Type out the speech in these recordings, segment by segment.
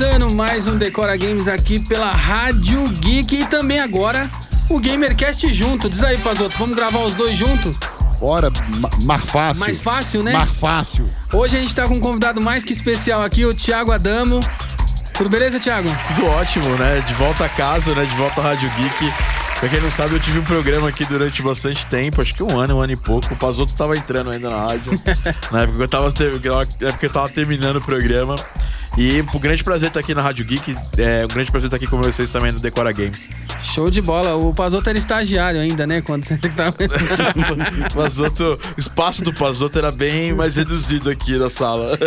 Começando mais um Decora Games aqui pela Rádio Geek e também agora o GamerCast junto. Diz aí, Pazoto, vamos gravar os dois juntos? Bora, ma- mais fácil. Mais fácil, né? Mais fácil. Hoje a gente tá com um convidado mais que especial aqui, o Thiago Adamo. Tudo beleza, Thiago? Tudo ótimo, né? De volta a casa, né? De volta à Rádio Geek. Pra quem não sabe, eu tive um programa aqui durante bastante tempo, acho que um ano, um ano e pouco. O Pazoto tava entrando ainda na rádio. na época que eu tava, na época que eu tava terminando o programa. E um grande prazer estar aqui na Rádio Geek. É um grande prazer estar aqui com vocês também no Decora Games. Show de bola. O Pazoto era estagiário ainda, né? Quando você tava... O Pazoto, o espaço do Pazoto era bem mais reduzido aqui na sala.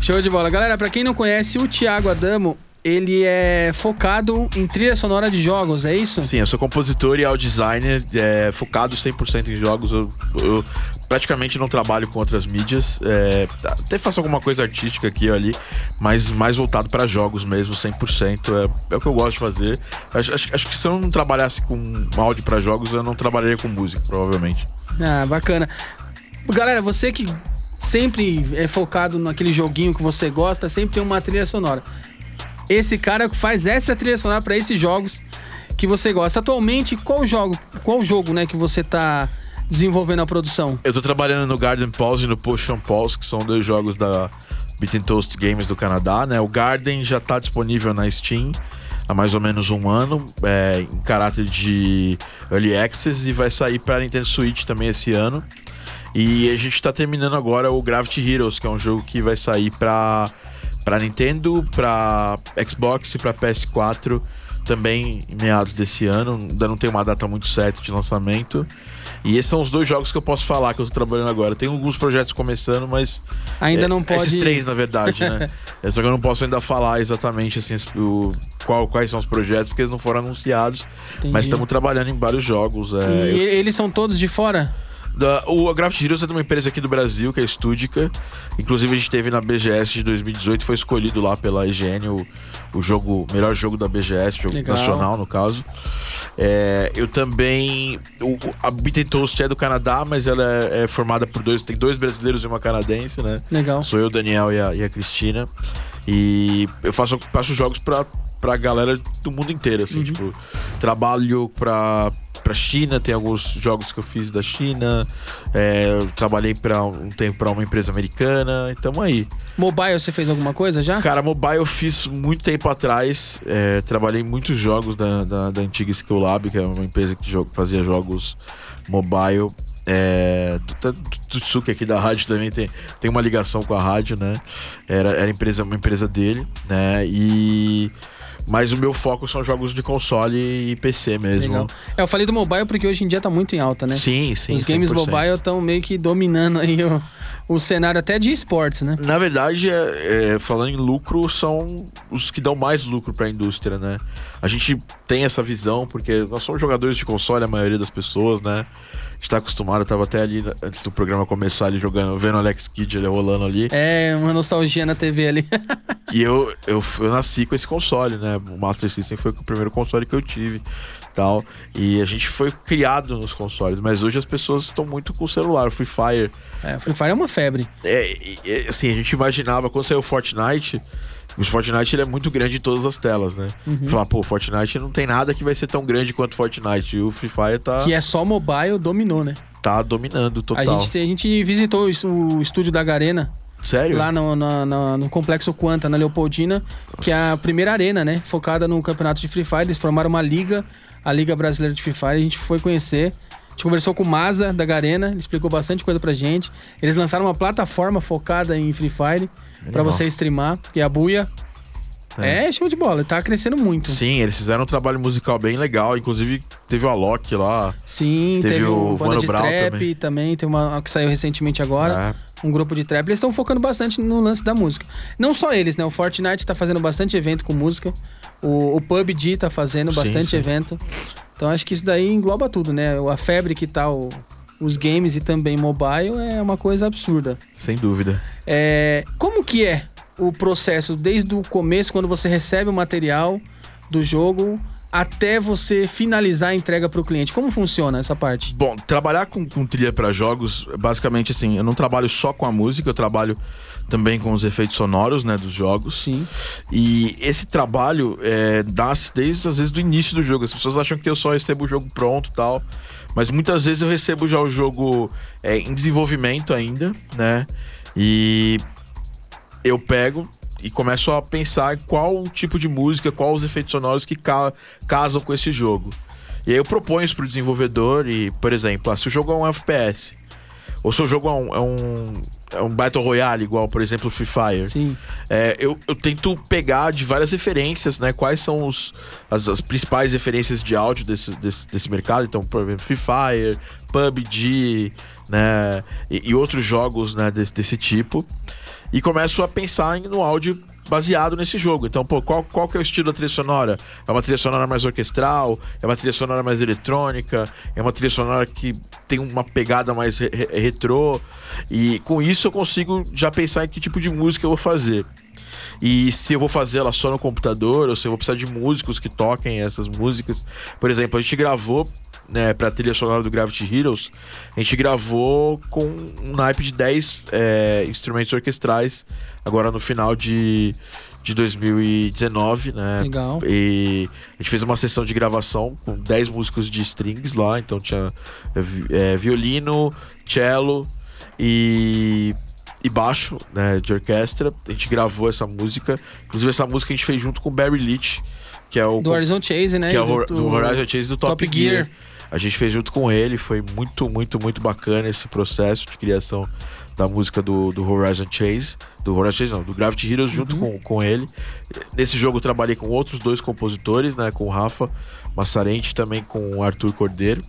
Show de bola. Galera, pra quem não conhece, o Thiago Adamo, ele é focado em trilha sonora de jogos, é isso? Sim, eu sou compositor e audio designer, é, focado 100% em jogos. Eu, eu praticamente não trabalho com outras mídias. é, até faço alguma coisa artística aqui ou ali, mas mais voltado para jogos mesmo, 100%. É, é o que eu gosto de fazer. Acho, acho- acho que se eu não trabalhasse com áudio para jogos, eu não trabalharia com música, provavelmente. Ah, bacana. Galera, você que sempre é focado naquele joguinho que você gosta, sempre tem uma trilha sonora. Esse cara faz essa trilha sonora para esses jogos que você gosta. Atualmente, qual jogo, qual jogo, né, que você tá desenvolvendo a produção? Eu tô trabalhando no Garden Pulse e no Potion Pulse, que são dois jogos da Beat and Toast Games do Canadá, né? O Garden já tá disponível na Steam há mais ou menos um ano, é, em caráter de Early Access, e vai sair para Nintendo Switch também esse ano. E a gente tá terminando agora o Gravity Heroes, que é um jogo que vai sair pra, pra Nintendo, pra Xbox e pra PS4 também em meados desse ano. Ainda não tem uma data muito certa de lançamento. E esses são os dois jogos que eu posso falar que eu tô trabalhando agora. Tem alguns projetos começando, mas. Ainda é, não pode. Esses três, na verdade, né? É, Só que eu não posso ainda falar exatamente assim, o, qual, quais são os projetos, porque eles não foram anunciados. Entendi. Mas estamos trabalhando em vários jogos. é, E eu- eles são todos de fora? Da, o a Graft Heroes é de uma empresa aqui do Brasil, que é a Studica. Inclusive, a gente teve na BGS de 2018, foi escolhido lá pela IGN o, o jogo, melhor jogo da BGS, jogo Legal. nacional, no caso. É, eu também. O, a Beat and Toast é do Canadá, mas ela é, é formada por dois. Tem dois brasileiros e uma canadense, né? Legal. Sou eu, Daniel e a, e a Cristina. E eu faço, faço jogos pra, pra galera do mundo inteiro, assim, tipo, trabalho pra, pra China, tem alguns jogos que eu fiz da China, é, trabalhei pra um tempo pra uma empresa americana, e tamo aí. Mobile, você fez alguma coisa já? Cara, mobile eu fiz muito tempo atrás, é, trabalhei em muitos jogos da, da, da antiga Skill Lab, que é uma empresa que jo- fazia jogos mobile. É, do- do do Tsuki aqui da rádio também tem, tem uma ligação com a rádio, né? Era, era empresa, uma empresa dele, né? E. Mas o meu foco são jogos de console e PC mesmo. Legal. É, eu falei do mobile porque hoje em dia tá muito em alta, né? Sim, sim. Os games 100%. mobile estão meio que dominando aí o, o cenário até de esportes, né? Na verdade, é, é, falando em lucro, são os que dão mais lucro para a indústria, né? A gente tem essa visão, porque nós somos jogadores de console, a maioria das pessoas, né? A gente tá acostumado, eu tava até ali antes do programa começar ali jogando, vendo o Alex Kidd ele rolando ali. É, uma nostalgia na TV ali. E eu, eu, eu nasci com esse console, né? O Master System foi o primeiro console que eu tive tal. E a gente foi criado nos consoles, mas hoje as pessoas estão muito com o celular. O Free Fire É, Free Fire é uma febre. é, e, assim, a gente imaginava quando saiu o Fortnite. O Fortnite ele é muito grande em todas as telas, né? Uhum. Falar, pô, Fortnite não tem nada que vai ser tão grande quanto Fortnite. E o Free Fire tá, Que é só mobile, dominou, né? tá dominando total. A gente, te- a gente visitou o estúdio da Garena, Sério? lá no, na- na- no Complexo Quanta, na Leopoldina, que é a primeira arena, né? Focada no campeonato de Free Fire. Eles formaram uma liga, a Liga Brasileira de Free Fire. A gente foi conhecer. A gente conversou com o Maza da Garena, ele explicou bastante coisa pra gente. Eles lançaram uma plataforma focada em Free Fire pra Animal. você streamar, que é a Buia. É. show de bola, tá crescendo muito. Sim, eles fizeram um trabalho musical bem legal. Inclusive, teve o Alok lá. Sim, Teve teve, o Mano de Brown trap também. também. Tem uma que saiu recentemente agora. É. Um grupo de trap. Eles estão focando bastante no lance da música. Não só eles, né? O Fortnite tá fazendo bastante evento com música. O, o PUBG tá fazendo Sim, bastante sim. evento. Então acho que isso daí engloba tudo, né? A febre que tá o- os games e também mobile é uma coisa absurda. Sem dúvida. É, como que é o processo desde o começo, quando você recebe o material do jogo, até você finalizar a entrega para o cliente. Como funciona essa parte? Bom, trabalhar com, com trilha para jogos, basicamente assim, eu não trabalho só com a música, eu trabalho também com os efeitos sonoros, né, dos jogos. Sim. E esse trabalho é, nasce desde, às vezes, do início do jogo. As pessoas acham que eu só recebo o jogo pronto e tal. Mas muitas vezes eu recebo já o jogo é, em desenvolvimento ainda, né? E eu pego e começo a pensar qual tipo de música, qual os efeitos sonoros que ca casam com esse jogo. E aí eu proponho isso pro desenvolvedor e, por exemplo, ah, se o jogo é um FPS, ou se o jogo é um, é um, é um Battle Royale, igual, por exemplo, Free Fire. É, eu, eu tento pegar de várias referências, né? Quais são os, as, as principais referências de áudio desse, desse, desse mercado. Então, por exemplo, Free Fire, PUBG, né? E, e outros jogos né, desse, desse tipo. E começo a pensar no áudio baseado nesse jogo. Então, pô, qual, qual que é o estilo da trilha sonora? É uma trilha sonora mais orquestral? É uma trilha sonora mais eletrônica? É uma trilha sonora que tem uma pegada mais re re retrô? E com isso eu consigo já pensar em que tipo de música eu vou fazer. E se eu vou fazer ela só no computador, ou se eu vou precisar de músicos que toquem essas músicas. Por exemplo, a gente gravou né, pra trilha sonora do Gravity Heroes, a gente gravou com um naipe de 10 é, instrumentos orquestrais, agora no final de, de 2019, né? Legal. E a gente fez uma sessão de gravação com 10 músicos de strings lá, então tinha é, violino, cello e e baixo, né, de orquestra. A gente gravou essa música. Inclusive, essa música a gente fez junto com o Barry Leach, que é o. Do Horizon Chase, né? Que é o do, do Horizon Chase do Top, Top Gear. Gear. A gente fez junto com ele, foi muito, muito, muito bacana esse processo de criação da música do, do Horizon Chase. Do Horizon Chase, não, do Gravity Heroes junto com, com ele. Nesse jogo eu trabalhei com outros dois compositores, né? Com o Rafa Massarente e também com o Arthur Cordeiro.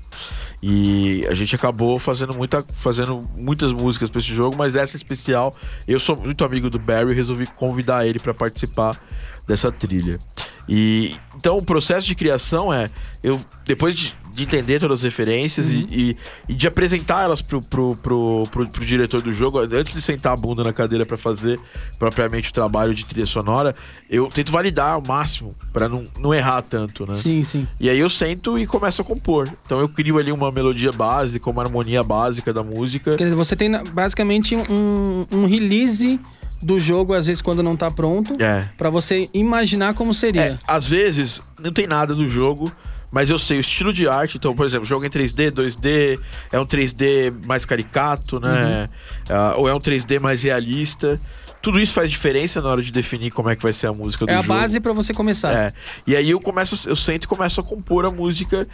E a gente acabou fazendo, muita, fazendo muitas músicas para esse jogo, mas essa especial, eu sou muito amigo do Barry e resolvi convidar ele para participar dessa trilha. E então o processo de criação é eu depois de, de entender todas as referências Uhum. e, e, e de apresentar elas pro, pro, pro, pro, pro diretor do jogo, antes de sentar a bunda na cadeira para fazer propriamente o trabalho de trilha sonora, eu tento validar ao máximo para não, não errar tanto, né? Sim, sim. E aí eu sento e começo a compor. Então eu crio ali uma melodia básica, uma harmonia básica da música. Quer dizer, você tem basicamente um, um release do jogo, às vezes, quando não tá pronto, É. pra você imaginar como É, seria. às vezes não tem nada do jogo, mas eu sei o estilo de arte. Então, por exemplo, jogo em 3D, 2D, é um 3D mais caricato, né? Ah, ou é um 3D mais realista. Tudo isso faz diferença na hora de definir como é que vai ser a música do É a jogo. base pra você começar. É. E aí eu começo, eu sento e começo a compor a música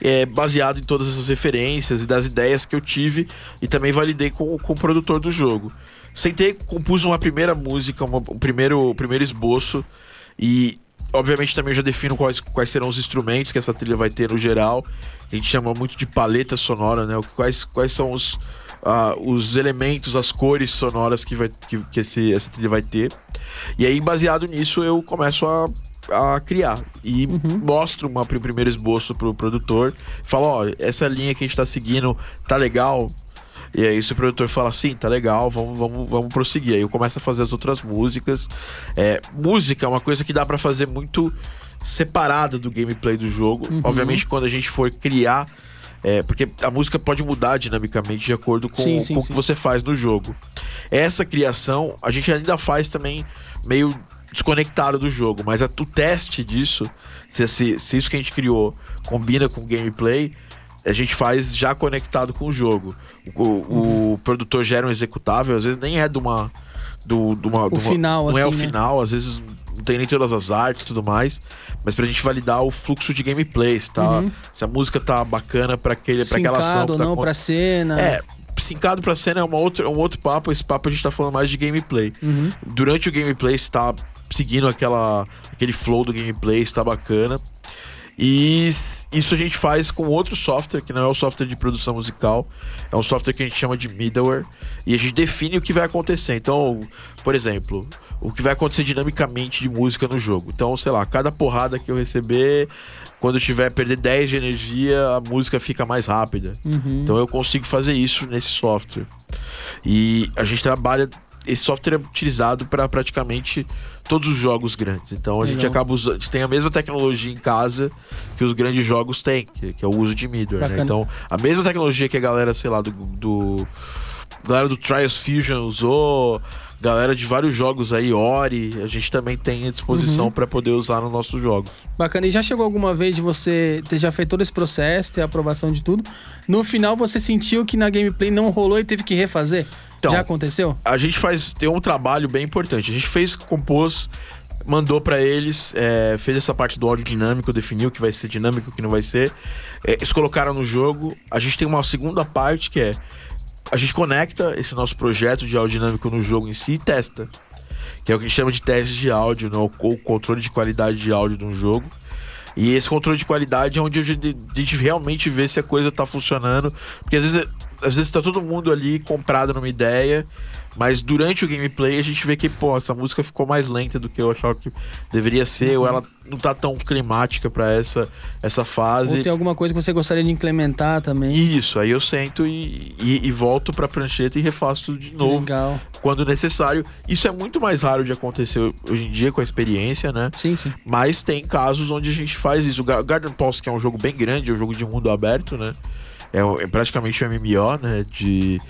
é, baseado em todas essas referências e das ideias que eu tive e também validei com, com o produtor do jogo. Sentei, compus uma primeira música, uma- um primeiro, o primeiro esboço e obviamente também eu já defino quais, quais serão os instrumentos que essa trilha vai ter no geral. A gente chama muito de paleta sonora, né? Quais, quais são os, ah, os elementos, as cores sonoras que, vai, que, que esse, essa trilha vai ter. E aí, baseado nisso, eu começo a, a criar. E mostro uma, pri- primeiro esboço pro produtor. Falo, ó, essa linha que a gente tá seguindo tá legal. E aí o produtor fala, sim, tá legal, vamos, vamos, vamos prosseguir. Aí eu começo a fazer as outras músicas. É, música é uma coisa que dá pra fazer muito separada do gameplay do jogo. Obviamente, quando a gente for criar. é, porque a música pode mudar dinamicamente de acordo com, Sim, sim, com o sim. que você faz no jogo. Essa criação a gente ainda faz também meio desconectado do jogo, mas a, o teste disso, se, se, se isso que a gente criou combina com o gameplay, a gente faz já conectado com o jogo. O, o- o produtor gera um executável, às vezes nem é de uma. Do, de uma, de uma- final, não é o assim, né? final, às vezes não tem nem todas as artes e tudo mais, mas pra gente validar o fluxo de gameplay, se, tá, se a música tá bacana pra, aquele, pra aquela ação. Uhum. Ou tá não acon- pra cena. é, sincado pra cena é uma outra, um outro papo. Esse papo a gente tá falando mais de gameplay. Uhum. Durante o gameplay está seguindo aquela, aquele flow do gameplay, está bacana. E isso a gente faz com outro software, que não é o software de produção musical, é um software que a gente chama de middleware, e a gente define o que vai acontecer. Então, por exemplo, o que vai acontecer dinamicamente de música no jogo. Então, sei lá, cada porrada que eu receber, quando eu tiver perder 10 de energia, a música fica mais rápida. Uhum. Então eu consigo fazer isso nesse software. E a gente trabalha. Esse software é utilizado para praticamente todos os jogos grandes. Então a gente Legal. acaba usando. A gente tem a mesma tecnologia em casa que os grandes jogos têm, que, que é o uso de middleware. Né? Então, a mesma tecnologia que a galera, sei lá, do. do galera do Trials Fusion usou, galera de vários jogos aí, Ori, a gente também tem à disposição Uhum. pra poder usar nos nossos jogos. Bacana. E já chegou alguma vez de você ter já feito todo esse processo, ter aprovação de tudo? No final você sentiu que na gameplay não rolou e teve que refazer? Então, já aconteceu? a gente faz tem um trabalho bem importante. A gente fez, compôs, mandou pra eles, é, fez essa parte do áudio dinâmico, definiu o que vai ser dinâmico, o que não vai ser. É, eles colocaram no jogo. A gente tem uma segunda parte que é a gente conecta esse nosso projeto de áudio dinâmico no jogo em si e testa. Que é o que a gente chama de testes de áudio, né? ou controle de qualidade de áudio de um jogo. E esse controle de qualidade é onde a gente, a gente realmente vê se a coisa tá funcionando. Porque às vezes, às vezes tá todo mundo ali comprado numa ideia, mas durante o gameplay a gente vê que, pô, essa música ficou mais lenta do que eu achava que deveria ser, ou ela não tá tão climática pra essa, essa fase. Ou tem alguma coisa que você gostaria de implementar também? Isso, aí eu sento e, e, e volto pra prancheta e refaço tudo de novo Legal. quando necessário. Isso é muito mais raro de acontecer hoje em dia com a experiência, né? Sim, sim. Mas tem casos onde a gente faz isso. O Ga- Garden Pulse, que é um jogo bem grande, é um jogo de mundo aberto, né? É, é praticamente um MMO, né? De,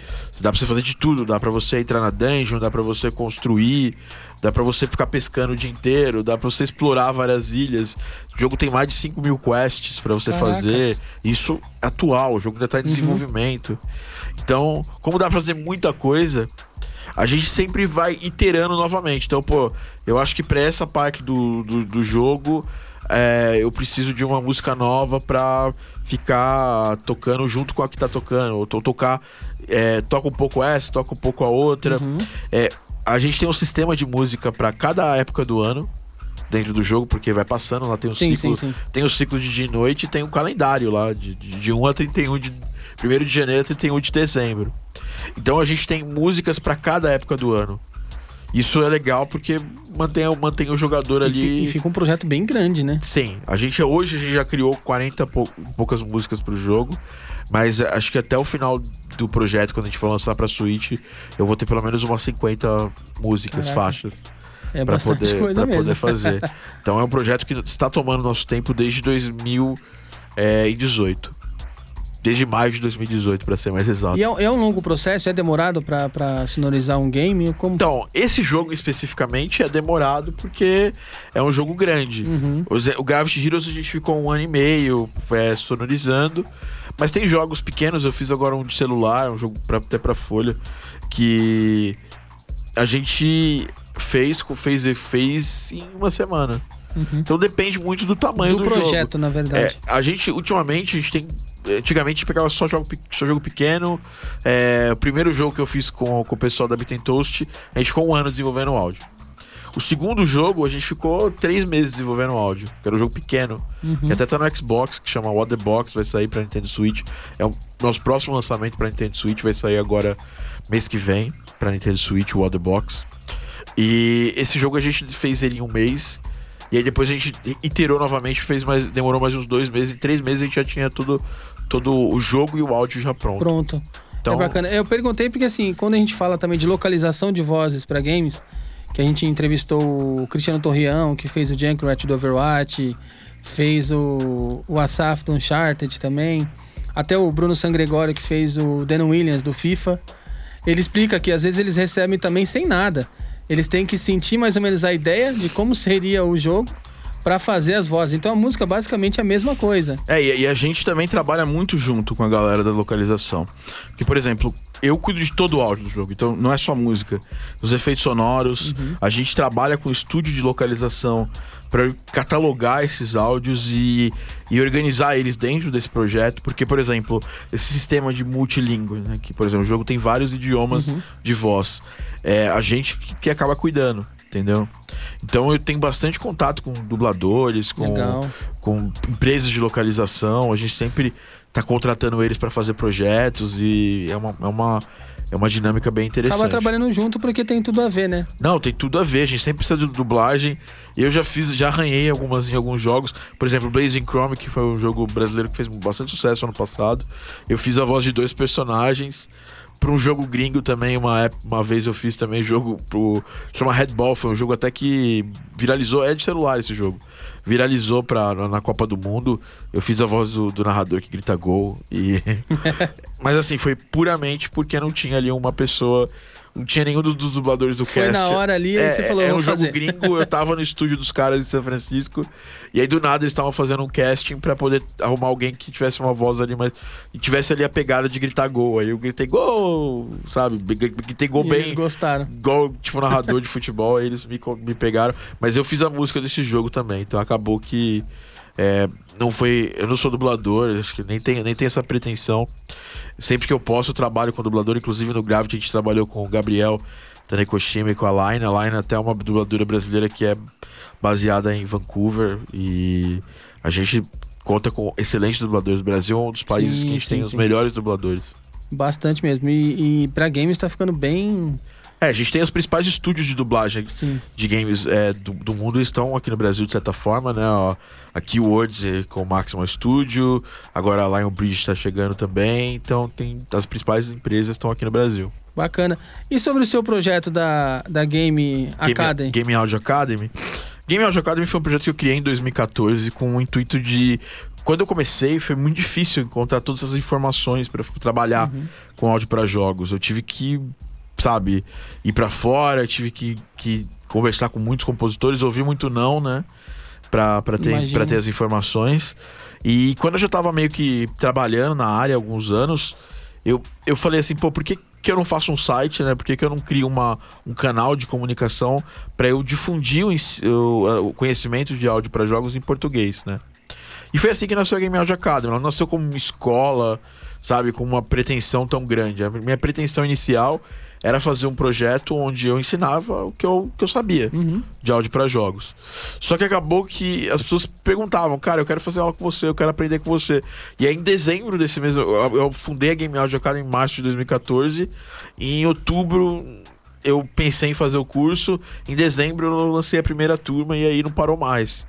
dá pra você fazer de tudo. Dá pra você entrar na dungeon, dá pra você construir, dá pra você ficar pescando o dia inteiro, dá pra você explorar várias ilhas. O jogo tem mais de 5 mil quests pra você Caracas. fazer. Isso atual, o jogo ainda tá em desenvolvimento. Então, como dá pra fazer muita coisa, a gente sempre vai iterando novamente. Então, pô, eu acho que pra essa parte do, do, do jogo, é, eu preciso de uma música nova pra ficar tocando junto com a que tá tocando. Ou to- tocar, é, toca um pouco essa, toca um pouco a outra. Uhum. É, a gente tem um sistema de música pra cada época do ano. Dentro do jogo, porque vai passando, lá tem um Sim, ciclo. sim, sim. Tem o ciclo de dia e noite e tem um calendário lá, de, de, de 1 a 31 de. 1 de janeiro a 31 de dezembro. Então a gente tem músicas pra cada época do ano. Isso é legal porque mantém, mantém o jogador E, ali. e fica um projeto bem grande, né? Sim, a gente hoje a gente já criou 40 e pou- poucas músicas pro jogo, mas acho que até o final do projeto, quando a gente for lançar pra Switch, eu vou ter pelo menos umas 50 músicas, Caraca. faixas É pra bastante poder, coisa poder fazer. Então é um projeto que está tomando nosso tempo desde 2018. Desde maio de 2018, pra ser mais exato. E é, é um longo processo? É demorado pra sonorizar um game? Como... Então, esse jogo especificamente é demorado porque é um jogo grande. Uhum. O O Gravity Heroes a gente ficou um ano e meio é, sonorizando. Mas tem jogos pequenos, eu fiz agora um de celular, um jogo pra, até pra Folha, que a gente fez, fez, fez em uma semana. Uhum. Então depende muito do tamanho Do do, projeto, na jogo. verdade. É, a gente, ultimamente, a gente tem. Antigamente a gente pegava só jogo, só jogo pequeno. É, o primeiro jogo que eu fiz com, com o pessoal da Bitten Toast, a gente ficou um ano desenvolvendo o áudio. O segundo jogo, a gente ficou três meses desenvolvendo o áudio, que era um jogo pequeno, Uhum. que até tá no Xbox, que chama What the Box, vai sair pra Nintendo Switch. É o nosso próximo lançamento pra Nintendo Switch, vai sair agora mês que vem pra Nintendo Switch, What the Box. E esse jogo a gente fez ele em um mês. E aí depois a gente iterou novamente, fez mais, demorou mais uns dois meses. Em três meses a gente já tinha tudo, todo o jogo e o áudio já pronto. Pronto. Então, É bacana. Eu perguntei porque, assim, quando a gente fala também de localização de vozes pra games, que a gente entrevistou o Cristiano Torreão, que fez o Junkrat do Overwatch, fez o, o Asaf do Uncharted também, até o Bruno Sangregório, que fez o Dan Williams do FIFA. Ele explica que às vezes eles recebem também sem nada. Eles têm que sentir mais ou menos a ideia de como seria o jogo pra fazer as vozes. Então a música basicamente é a mesma coisa. É, e, a gente também trabalha muito junto com a galera da localização. Porque, por exemplo, eu cuido de todo o áudio do jogo, então não é só música. Os efeitos sonoros, a gente trabalha com estúdio de localização para catalogar esses áudios e, e organizar eles dentro desse projeto. Porque, por exemplo, esse sistema de multilíngua, né, que, por exemplo, o jogo tem vários idiomas de voz. É a gente que acaba cuidando. Entendeu? Então eu tenho bastante contato com dubladores, com, Legal. com empresas de localização. A gente sempre tá contratando eles para fazer projetos e é uma, é uma, é uma dinâmica bem interessante. Acaba trabalhando junto porque tem tudo a ver, né? Não, tem tudo a ver. A gente sempre precisa de dublagem. Eu já fiz, já arranhei algumas em alguns jogos. Por exemplo, Blazing Chrome, que foi um jogo brasileiro que fez bastante sucesso ano passado. Eu fiz a voz de dois personagens pra um jogo gringo também, uma, uma vez eu fiz também jogo pro. Chama Redball, foi um jogo até que viralizou. É de celular esse jogo. Viralizou pra, na, na Copa do Mundo. Eu fiz a voz do, do narrador que grita gol. E. Mas assim, foi puramente porque não tinha ali uma pessoa. Não tinha nenhum dos, dos dubladores do Foi cast. na hora ali, aí É, você falou, é vou um jogo fazer. gringo, eu tava no estúdio dos caras de São Francisco. E aí do nada eles estavam fazendo um casting pra poder arrumar alguém que tivesse uma voz ali, mas e tivesse ali a pegada de gritar gol. Aí eu gritei gol, sabe? Gritei gol E bem. eles gostaram. Igual, tipo, narrador de futebol, aí eles me, me pegaram. Mas eu fiz a música desse jogo também, então acabou que. É, não foi. Eu não sou dublador, acho que nem tenho, nem tenho essa pretensão. Sempre que eu posso, eu trabalho com dublador. Inclusive no Gravity a gente trabalhou com o Gabriel Tanekoshima e com a Line. A Line até é uma dubladora brasileira que é baseada em Vancouver. E a gente conta com excelentes dubladores. O Brasil é um dos países Sim, que a gente sim, tem os sim. melhores dubladores. Bastante mesmo. E, e pra games tá ficando bem. É, a gente tem os principais estúdios de dublagem Sim. de games é, do, do mundo estão aqui no Brasil de certa forma, né? Ó, a Keywords eh, com o Maximum Studio, agora a Lionbridge está chegando também, então tem as principais empresas estão aqui no Brasil. Bacana. E sobre o seu projeto da, da Game Academy? Game, Game Audio Academy. Game Audio Academy foi um projeto que eu criei em 2014 com o intuito de quando eu comecei, foi muito difícil encontrar todas essas informações para trabalhar Uhum. com áudio para jogos. Eu tive que, sabe, ir para fora, eu tive que, que conversar com muitos compositores, ouvir muito não, né? Pra, pra, ter, pra ter as informações. E quando eu já tava meio que trabalhando na área há alguns anos, eu, eu falei assim, pô, por que, que eu não faço um site, né? Por que, que eu não crio uma, um canal de comunicação para eu difundir o, o, o conhecimento de áudio para jogos em português, né? E foi assim que nasceu a Game Audio Academy. Ela nasceu como uma escola, sabe, com uma pretensão tão grande. A minha pretensão inicial era fazer um projeto onde eu ensinava o que eu, que eu sabia Uhum. de áudio para jogos. Só que acabou que as pessoas perguntavam, cara, eu quero fazer aula com você, eu quero aprender com você. E aí em dezembro desse mês, eu, eu fundei a Game Audio Academy em março de 2014, e em outubro eu pensei em fazer o curso, em dezembro eu lancei a primeira turma e aí não parou mais.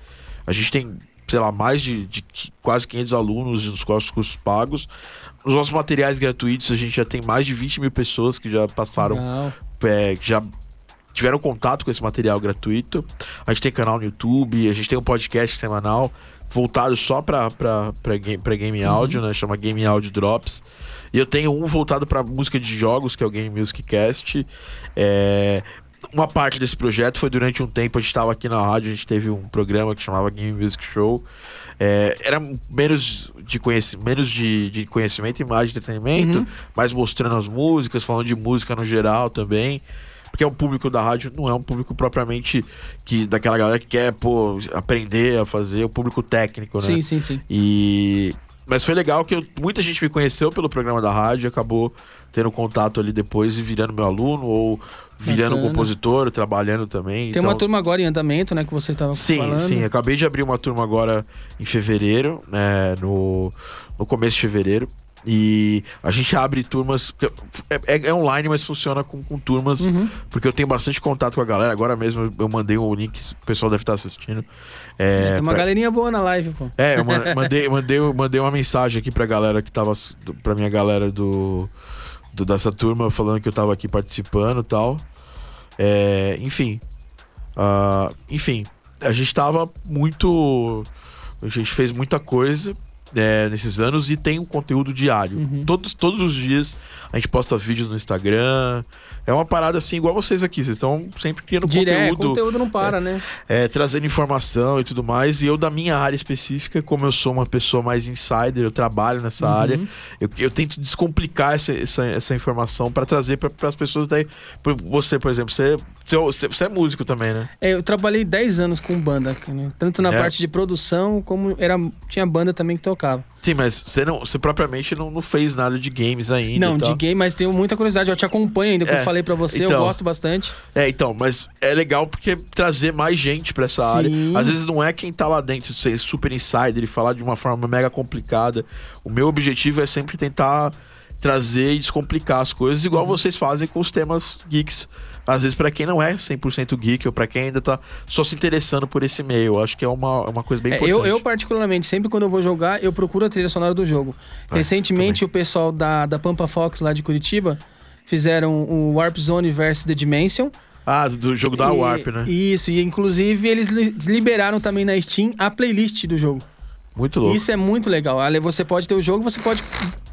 A gente tem, sei lá, mais de, de quase 500 alunos nos nossos cursos pagos. Nos nossos materiais gratuitos, a gente já tem mais de 20 mil pessoas que já passaram é, que já tiveram contato com esse material gratuito. A gente tem canal no YouTube, a gente tem um podcast semanal voltado só pra, game, pra game áudio, né? Chama Game Audio Drops. E eu tenho um voltado pra música de jogos, que é o Game Music Cast. É, Uma parte desse projeto foi durante um tempo, a gente estava aqui na rádio, a gente teve um programa que chamava Game Music Show. É, era menos de, conheci menos de, de conhecimento e mais de entretenimento, Uhum. mas mostrando as músicas, falando de música no geral também. Porque é um público da rádio, não é um público propriamente que daquela galera que quer pô, aprender a fazer, é um público técnico, né? Sim, sim, sim. E. Mas foi legal que eu- muita gente me conheceu pelo programa da rádio acabou tendo contato ali depois e virando meu aluno ou virando um Bacana. compositor, trabalhando também. Tem então... uma turma agora em andamento, né? Que você tava Sim, falando. sim. Acabei de abrir uma turma agora em fevereiro, né? No, no começo de fevereiro. E a gente abre turmas. É, é- é online, mas funciona com, com turmas. Uhum. Porque eu tenho bastante contato com a galera. Agora mesmo eu- mandei o link, o pessoal deve estar assistindo. É, Tem uma pra- galerinha boa na live, pô. é, eu ma- mandei, mandei, mandei uma mensagem aqui pra galera que tava. Pra minha galera do, do- dessa turma, falando que eu tava aqui participando e tal. É, enfim. Ah, enfim, a gente tava muito. A gente fez muita coisa. É, nesses anos e tem um conteúdo diário. Uhum. Todos, todos os dias a gente posta vídeos no Instagram. É uma parada assim, igual vocês aqui. Vocês estão sempre criando Direto, conteúdo conteúdo não para, né? é, trazendo informação e tudo mais. E eu, da minha área específica, como eu sou uma pessoa mais insider, eu trabalho nessa Uhum. área, eu, eu tento descomplicar essa, essa, essa informação para trazer para as pessoas. Daí, por- você, por exemplo, você, você, você é músico também, né? É, eu trabalhei 10 anos com banda, né? tanto na É. parte de produção, como era, tinha banda também que tocava. Sim, mas você, não, você propriamente não, não fez nada de games ainda. não, de game, mas tenho muita curiosidade. Eu te acompanho ainda, como É, eu falei pra você, eu então. gosto bastante. É, então, mas é legal porque trazer mais gente pra essa Sim. área. Às vezes não é quem tá lá dentro ser super insider e falar de uma forma mega complicada. O meu objetivo é sempre tentar trazer e descomplicar as coisas, igual Uhum. vocês fazem com os temas geeks. Às vezes, pra quem não é 100% geek ou pra quem ainda tá só se interessando por esse meio, acho que é uma, uma coisa bem É, importante. eu, eu, particularmente, sempre quando eu vou jogar, eu procuro a trilha sonora do jogo. É, Recentemente, o pessoal da, da Pampa Fox lá de Curitiba fizeram o Warp Zone vs The Dimension. Ah, do jogo da E- Warp, né? Isso, e inclusive eles li- liberaram também na Steam a playlist do jogo. Muito louco. Isso é muito legal. Você pode ter o jogo, você pode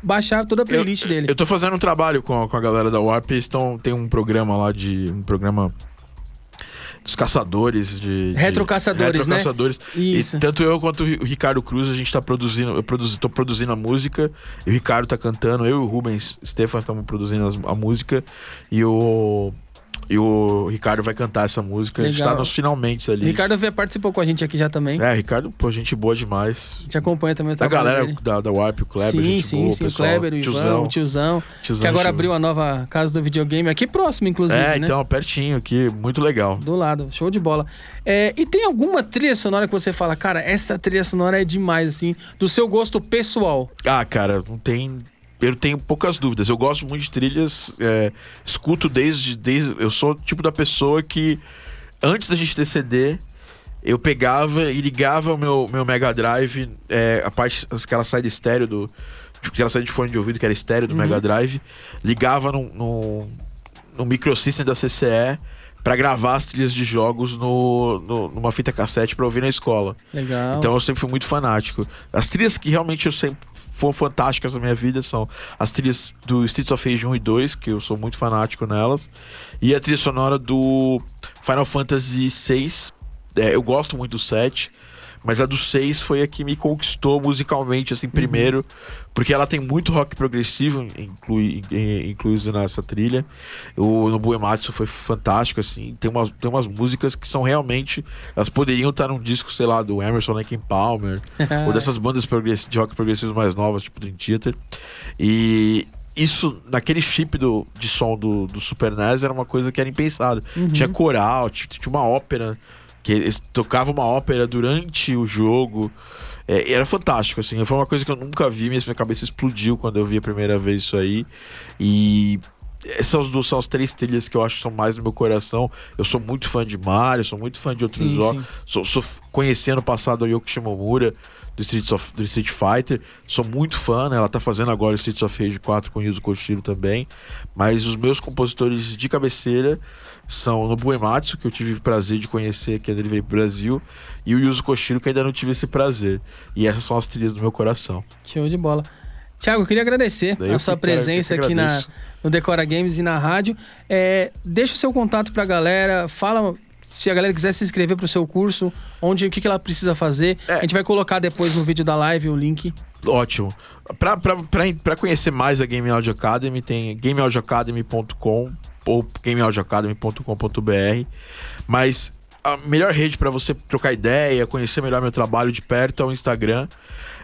baixar toda a playlist eu, dele. Eu tô fazendo um trabalho com a, com a galera da Warp. Eles tão, tem um programa lá de. Um programa dos caçadores de. de- Retrocaçadores, né? Retrocaçadores. Isso. E tanto eu quanto o Ri- o Ricardo Cruz, a gente tá produzindo. Eu produzi, tô produzindo a música. E o Ricardo tá cantando. Eu e o Rubens Stefan estamos produzindo as- a música. E o. E o Ricardo vai cantar essa música. A gente Legal. tá nos finalmente ali. O Ricardo participou com a gente aqui já também. É, Ricardo, pô, gente boa demais. Gente acompanha também o Da galera dele. da, da Warp, o Kleber, sim, sim, boa, sim. O pessoal, Kleber, o Ivan, tiozão, o tiozão. tiozão, que agora abriu a nova casa do videogame aqui próximo, inclusive, É, né? então, pertinho aqui, muito legal. Do lado, show de bola. É, e tem alguma trilha sonora que você fala, cara, essa trilha sonora é demais, assim, do seu gosto pessoal? Ah, cara, não tem. Eu tenho poucas dúvidas. Eu gosto muito de trilhas. é, escuto desde, desde. Eu sou o tipo da pessoa que, antes da gente ter CD, eu pegava e ligava o meu, meu Mega Drive, é, a parte, aquela saída estéreo do. Tipo, aquela saída de fone de ouvido que era estéreo do Mega Drive, ligava no, no, no microsystem da CCE pra gravar as trilhas de jogos no, no- numa fita cassete pra ouvir na escola. Legal. Então eu sempre fui muito fanático. As trilhas que realmente eu sempre foram fantásticas na minha vida são as trilhas do Streets of Rage 1 e 2, que eu sou muito fanático nelas, e a trilha sonora do Final Fantasy VI. É, eu gosto muito do 7, mas a do 6 foi a que me conquistou musicalmente, assim, primeiro, porque ela tem muito rock progressivo inclui, in- incluído nessa trilha. O Nobu Ematsu foi fantástico, assim. Tem umas, tem umas músicas que são realmente. Elas poderiam estar num disco, sei lá, do Emerson Lake Palmer, ou dessas bandas de rock progressivos mais novas, tipo Dream Theater. E. Isso, naquele chip do, de som do, do Super NES, era uma coisa que era impensado. Tinha coral, ti- tinha uma ópera, que eles tocavam uma ópera durante o jogo. É, era fantástico, assim. Foi uma coisa que eu nunca vi, minha cabeça explodiu quando eu vi a primeira vez isso aí. E essas duas são as três trilhas que eu acho que são mais no meu coração. Eu sou muito fã de Mario, sou muito fã de outros Sim, jogos. sim. Sou, sou conhecendo o passado da Yoko Shimomura, do Street, of, do Street Fighter. Sou muito fã, né? Ela tá fazendo agora o Streets of Rage 4 com o Yuzo Koshiro também. Mas os meus compositores de cabeceira são o Nobu Ematsu, que eu tive o prazer de conhecer, que ele veio pro Brasil, e o Yuzo Koshiro, que ainda não tive esse prazer. E essas são as trilhas do meu coração. Show de bola. Tiago, eu queria agradecer Daí a sua que presença que aqui na, no Decora Games e na rádio. É, deixa o seu contato pra galera, fala se a galera quiser se inscrever pro seu curso, onde o que, que ela precisa fazer. É. A gente vai colocar depois no vídeo da live o link. Ótimo. Pra conhecer mais a Game Audio Academy, tem gameaudioacademy.com ou gameaudioacademy.com.br. Mas a melhor rede pra você trocar ideia, conhecer melhor meu trabalho de perto é o Instagram.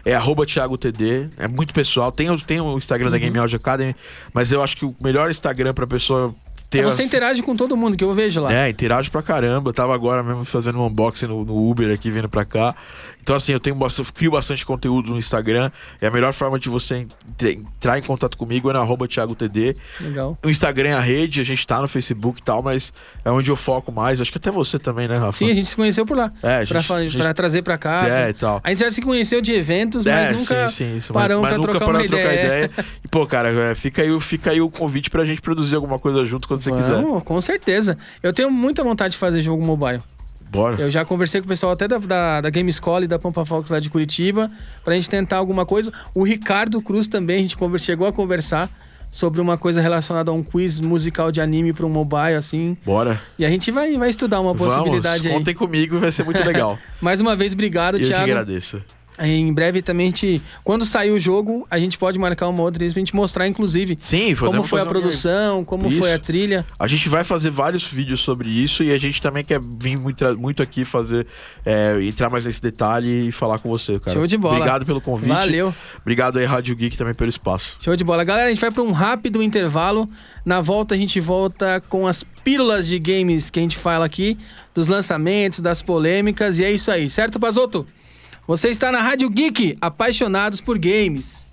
É arroba ThiagoTD. É muito pessoal. Tem, o- tem o Instagram Uhum. da Game Audio Academy, mas eu acho que o melhor Instagram pra pessoa ter. Você as- interage com todo mundo que eu vejo lá. é, interage pra caramba. Eu tava agora mesmo fazendo um unboxing no, no Uber aqui, vindo pra cá. Então, assim, eu tenho bastante, crio bastante conteúdo no Instagram. É a melhor forma de você entrar em contato comigo é na arroba ThiagoTD. Legal. O Instagram é a rede, a gente tá no Facebook e tal, mas é onde eu foco mais. Acho que até você também, né, Rafa? Sim, a gente se conheceu por lá. É, a pra, gente- fa- a gente- pra trazer pra cá. É, e tal. A gente já se conheceu de eventos, mas É, nunca sim, sim, isso, mas- paramos mas, pra nunca trocar uma pra trocar ideia. ideia. E, pô, cara, é, fica aí, o- fica aí o convite pra gente produzir alguma coisa junto quando você quiser. Vamos, com certeza. Eu tenho muita vontade de fazer jogo mobile. Bora. Eu já conversei com o pessoal até da, da, da Game School e da Pampa Fox lá de Curitiba, pra gente tentar alguma coisa. O Ricardo Cruz também, a gente conver- chegou a conversar sobre uma coisa relacionada a um quiz musical de anime pra um mobile, assim. Bora. E a gente vai, vai estudar uma possibilidade Vamos, aí. contem comigo, vai ser muito legal. Mais uma vez, obrigado, eu que Thiago. agradeço. Em breve também a gente. Quando sair o jogo, a gente pode marcar uma outra vez pra gente mostrar, inclusive, Sim, como foi a fazer um- produção, como foi a Isso. trilha. A gente vai fazer vários vídeos sobre isso e a gente também quer vir muito, muito aqui fazer, é, entrar mais nesse detalhe e falar com você, cara. Show de bola. Obrigado pelo convite. Valeu. Obrigado aí, Rádio Geek, também pelo espaço. Show de bola. Galera, a gente vai para um rápido intervalo. Na volta, a gente volta com as pílulas de games que a gente fala aqui, dos lançamentos, das polêmicas, e é isso aí, certo, Pazoto? Você está na Rádio Geek, apaixonados por games.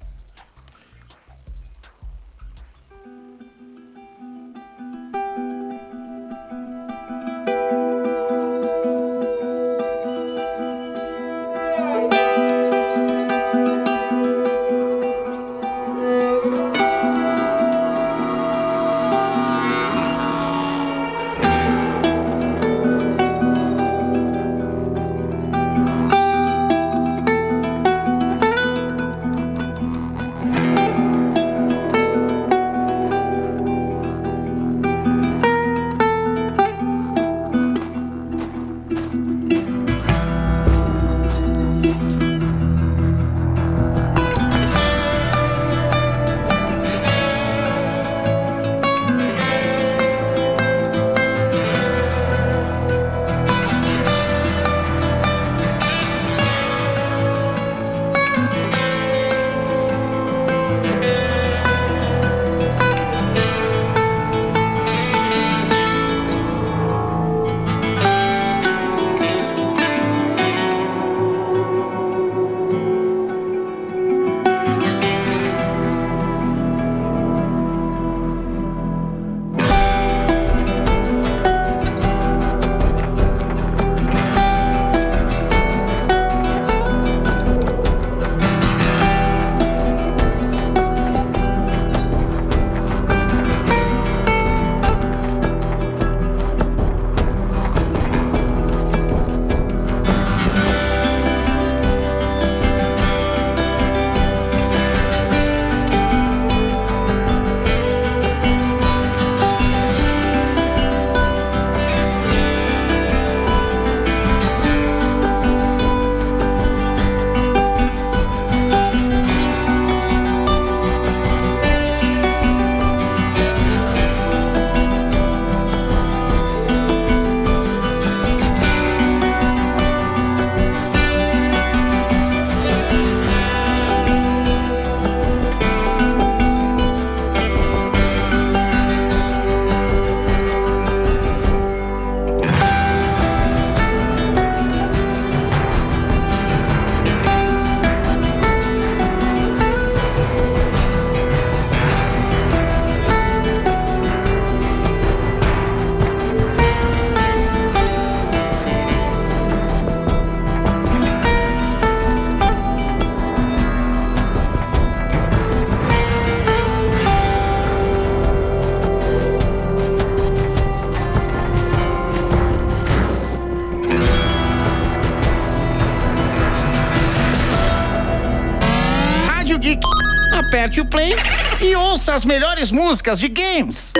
As melhores músicas de games.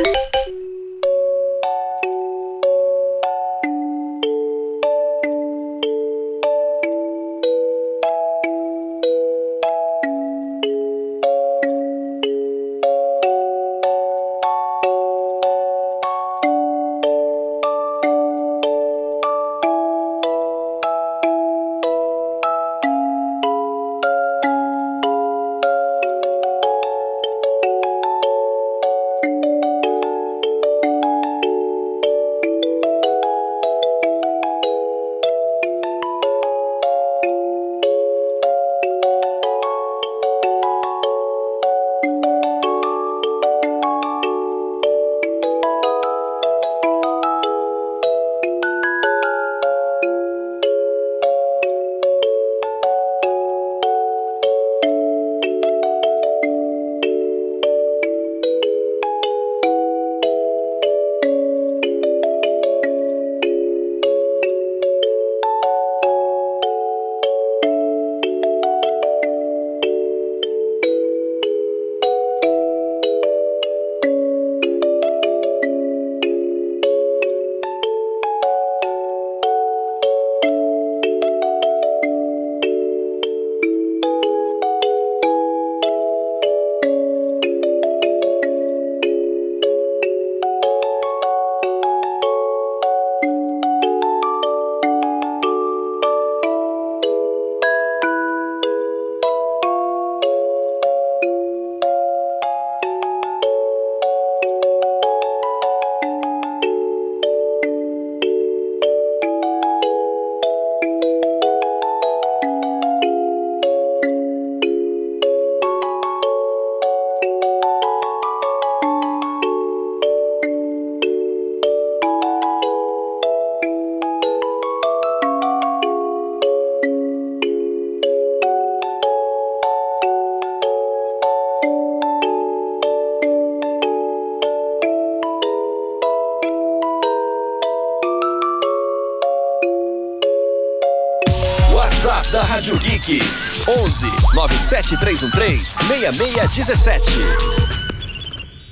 Rádio Geek 11 97313 6617.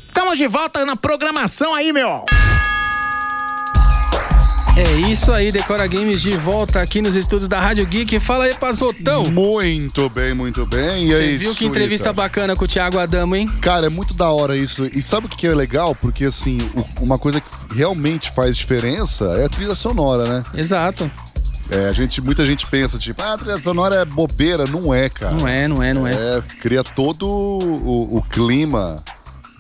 Estamos de volta na programação aí, meu. É isso aí, Decora Games de volta aqui nos estúdios da Rádio Geek. Fala aí, Pazotão. Muito bem, muito bem. E Você aí, viu que entrevista bacana com o Thiago Adamo, hein? Cara, é muito da hora isso. E sabe o que é legal? Porque, assim, uma coisa que realmente faz diferença é a trilha sonora, né? Exato. É, a gente, muita gente pensa, tipo, ah, a trilha sonora é bobeira. Não é, cara. Não é, não é, não é. É, cria todo o, o clima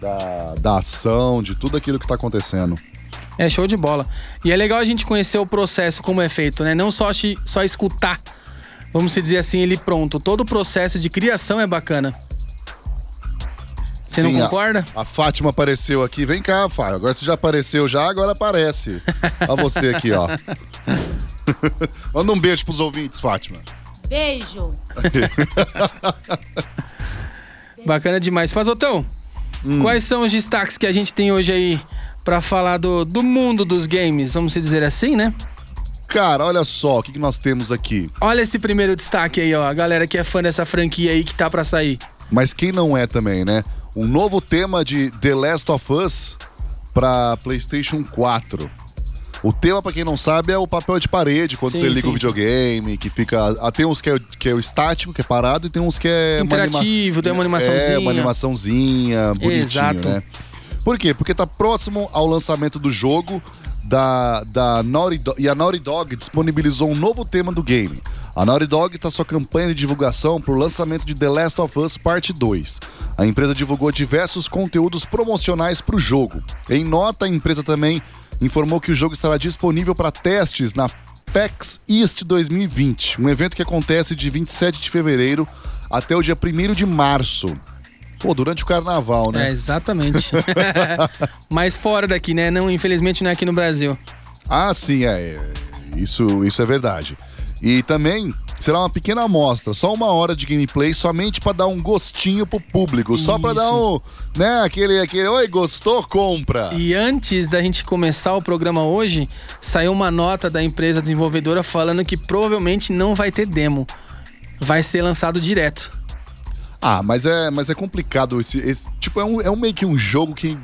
da, da ação, de tudo aquilo que tá acontecendo. É show de bola. E é legal a gente conhecer o processo, como é feito, né? Não só, só escutar, vamos se dizer assim, ele pronto. Todo o processo de criação é bacana. Você não Sim, a- concorda? A, Fátima apareceu aqui. Vem cá, Fábio. Agora você já apareceu já, agora aparece. Olha você aqui, ó. Manda um beijo pros ouvintes, Fátima. Beijo. Bacana demais. Fazotão, Hum. quais são os destaques que a gente tem hoje aí pra falar do, do mundo dos games? Vamos dizer assim, né? Cara, olha só o que, que nós temos aqui. Olha esse primeiro destaque aí, ó. A galera que é fã dessa franquia aí que tá pra sair. Mas quem não é também, né? Um novo tema de The Last of Us pra PlayStation 4. O tema, pra quem não sabe, é o papel de parede, quando Sim, você liga sim. o videogame, que fica. ah, Tem uns que é, o- que é o estático, que é parado, e tem uns que é. uma anima- Interativo, tem uma animaçãozinha. É, uma animaçãozinha, bonitinho, Exato. né? Por quê? Porque tá próximo ao lançamento do jogo da, da Naughty Dog, e a Naughty Dog disponibilizou um novo tema do game. A Naughty Dog está sua campanha de divulgação para o lançamento de The Last of Us Parte 2. A empresa divulgou diversos conteúdos promocionais para o jogo. Em nota, a empresa também informou que o jogo estará disponível para testes na PAX East 2020, um evento que acontece de 27 de fevereiro até o dia 1 de março. Pô, durante o carnaval, né? É, exatamente. Mas fora daqui, né? Não, infelizmente não é aqui no Brasil. Ah, sim, é. é, Isso, isso é verdade. E também será uma pequena amostra, só uma hora de gameplay, somente para dar um gostinho pro público, só para dar um, né, aquele, aquele, oi, gostou, compra. E antes da gente começar o programa hoje, saiu uma nota da empresa desenvolvedora falando que provavelmente não vai ter demo. Vai ser lançado direto. Ah, mas é, mas é complicado esse, esse- tipo é um, é um meio que um jogo que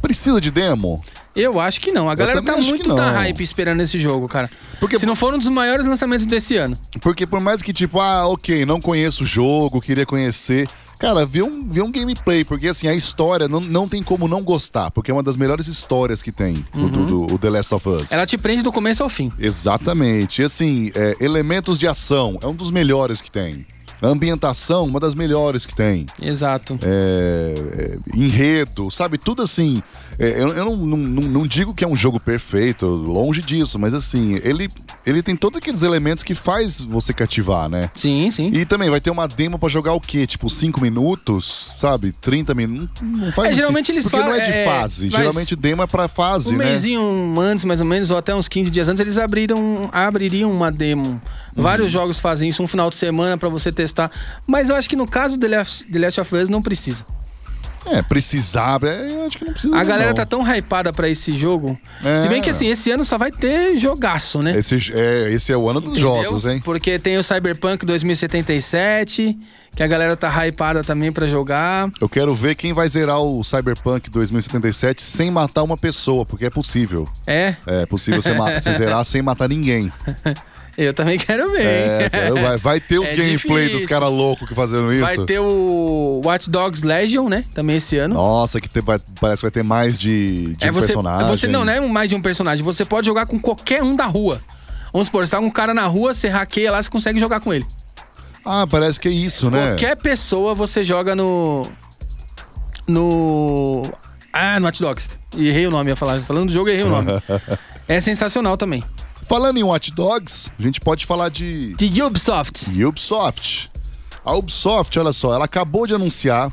precisa de demo. Eu acho que não. A galera tá muito na hype esperando esse jogo, cara. Porque- Se não for um dos maiores lançamentos desse ano. Porque por mais que tipo, ah, OK, não conheço o jogo, queria conhecer, cara, vê um, vê um gameplay, porque assim, a história não, não tem como não gostar, porque é uma das melhores histórias que tem o do, do- o The Last of Us. Ela te prende do começo ao fim. Exatamente. E assim, é, elementos de ação é um dos melhores que tem. A ambientação, uma das melhores que tem. Exato. É, é, enredo, sabe? Tudo assim. é, eu eu não, não, não- digo que é um jogo perfeito, longe disso, mas assim, ele, ele tem todos aqueles elementos que faz você cativar, né? Sim, sim. E também vai ter uma demo pra jogar o quê? Tipo, 5 minutos, sabe? 30 minutos. Não faz É, geralmente eles Porque não é falam, de é, fase. mas Geralmente demo é pra fase, Um né? mêsinho antes, mais ou menos, ou até uns 15 dias antes, eles abriram, abririam uma demo. Uhum. Vários jogos fazem isso, um final de semana pra você testar. Mas eu acho que no caso do The Last, of Us não precisa. É, precisar, é, eu acho que não precisa. A galera não. tá tão hypada pra esse jogo. É. Se bem que assim, esse ano só vai ter jogaço, né? Esse é, esse é o ano dos Entendeu? jogos, hein? Porque tem o Cyberpunk 2077, que a galera tá hypada também pra jogar. Eu quero ver quem vai zerar o Cyberpunk 2077 sem matar uma pessoa, porque é possível. É, É possível você, você zerar sem matar ninguém. eu também quero ver. É, vai, vai ter os É gameplay dos caras loucos que fazendo isso. Vai ter o Watch Dogs Legion, né? Também esse ano. Nossa, que tem- vai- parece que vai ter mais de, de é um você, personagem. você não, não é mais de um personagem. Você pode jogar com qualquer um da rua. Vamos supor, você tá com um cara na rua, você hackeia lá, você consegue jogar com ele. Ah, parece que é isso, né? Qualquer pessoa você joga no. No. Ah, no Watch Dogs. Errei o nome, ia falar. Falando do jogo, errei o nome. é sensacional também. Falando em Watch Dogs, a gente pode falar de De Ubisoft. Ubisoft. A Ubisoft, olha só, ela acabou de anunciar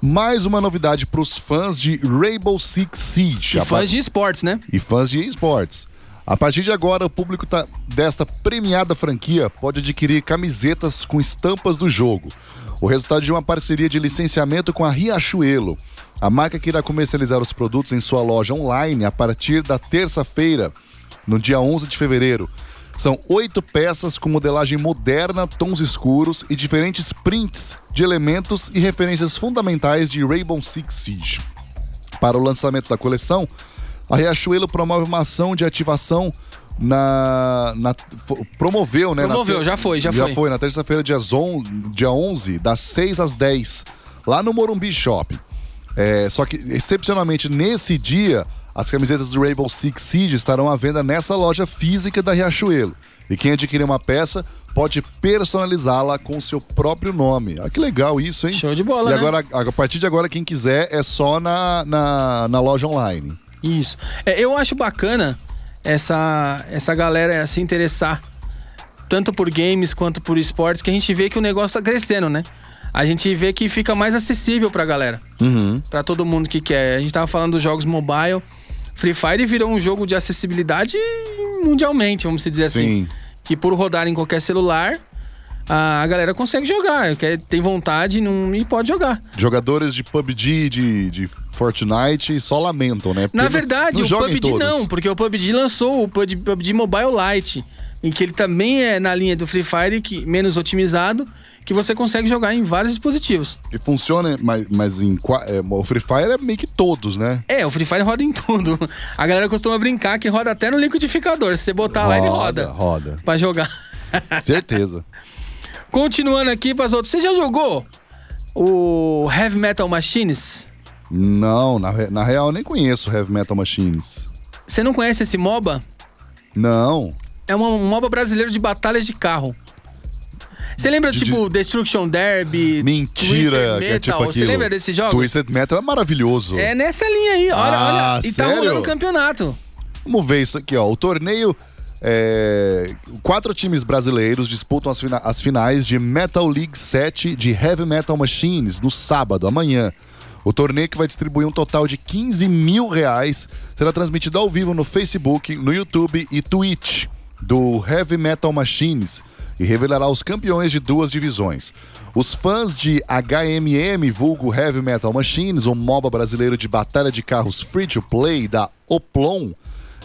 mais uma novidade para os fãs de Rainbow Six Siege. E fãs de esportes, né? e fãs de esportes. A partir de agora, o público tá- desta premiada franquia pode adquirir camisetas com estampas do jogo. O resultado de uma parceria de licenciamento com a Riachuelo. A marca que irá comercializar os produtos em sua loja online a partir da terça-feira, no dia 11 de fevereiro. São oito peças com modelagem moderna, tons escuros e diferentes prints de elementos e referências fundamentais de Rainbow Six Siege. Para o lançamento da coleção, a Riachuelo promove uma ação de ativação na. na- promoveu, né? na Promoveu, ter- já foi, já já foi. foi. na terça-feira, dia, on- dia 11, das 6 às 10, lá no Morumbi Shop. É, só que, excepcionalmente, nesse dia, as camisetas do Rainbow Six Siege estarão à venda nessa loja física da Riachuelo. E quem adquirir uma peça pode personalizá-la com o seu próprio nome. Ah, que legal isso, hein? Show de bola, E né? agora, a partir de agora, quem quiser é só na, na, na loja online. Isso. É, eu acho bacana essa, essa galera se interessar tanto por games quanto por esportes, que a gente vê que o negócio tá crescendo, né? A gente vê que fica mais acessível pra galera. Pra todo mundo que quer. A gente tava falando dos jogos mobile. Free Fire virou um jogo de acessibilidade mundialmente, vamos dizer assim. Sim. Que por rodar em qualquer celular, a galera consegue jogar. Quer, tem vontade não, e pode jogar. Jogadores de PUBG, de, de Fortnite, só lamentam, né? Porque Na não- verdade, não o jogam em PUBG todos. não, porque o PUBG lançou o PUBG, PUBG Mobile Lite, em que ele também é na linha do Free Fire, que menos otimizado, que você consegue jogar em vários dispositivos. E funciona, mas, mas em, é, o Free Fire é meio que todos, né? É, o Free Fire roda em tudo. A galera costuma brincar que roda até no liquidificador. Se você botar lá, ele roda. Roda, Pra jogar. certeza. Continuando aqui para as outras. Você já jogou o Heavy Metal Machines? Não, na, na real eu nem conheço Heavy Metal Machines. Você não conhece esse MOBA? Não. É uma- um MOBA brasileiro de batalhas de carro. Você lembra, De- tipo, Destruction Derby, Mentira, Twisted que é Metal? tipo Você lembra desses jogos? Twisted Metal é maravilhoso. É nessa linha aí, olha, Ah, olha. E tá sério? rolando o campeonato. Vamos ver isso aqui, ó. O torneio. é, Quatro times brasileiros disputam as, fina- as finais de Metal League 7 de Heavy Metal Machines no sábado, amanhã. O torneio que vai distribuir um total de 15 mil reais será transmitido ao vivo no Facebook, no YouTube e Twitch do Heavy Metal Machines e revelará os campeões de duas divisões. Os fãs de HMM, vulgo Heavy Metal Machines, o MOBA brasileiro de batalha de carros free to play da Oplon,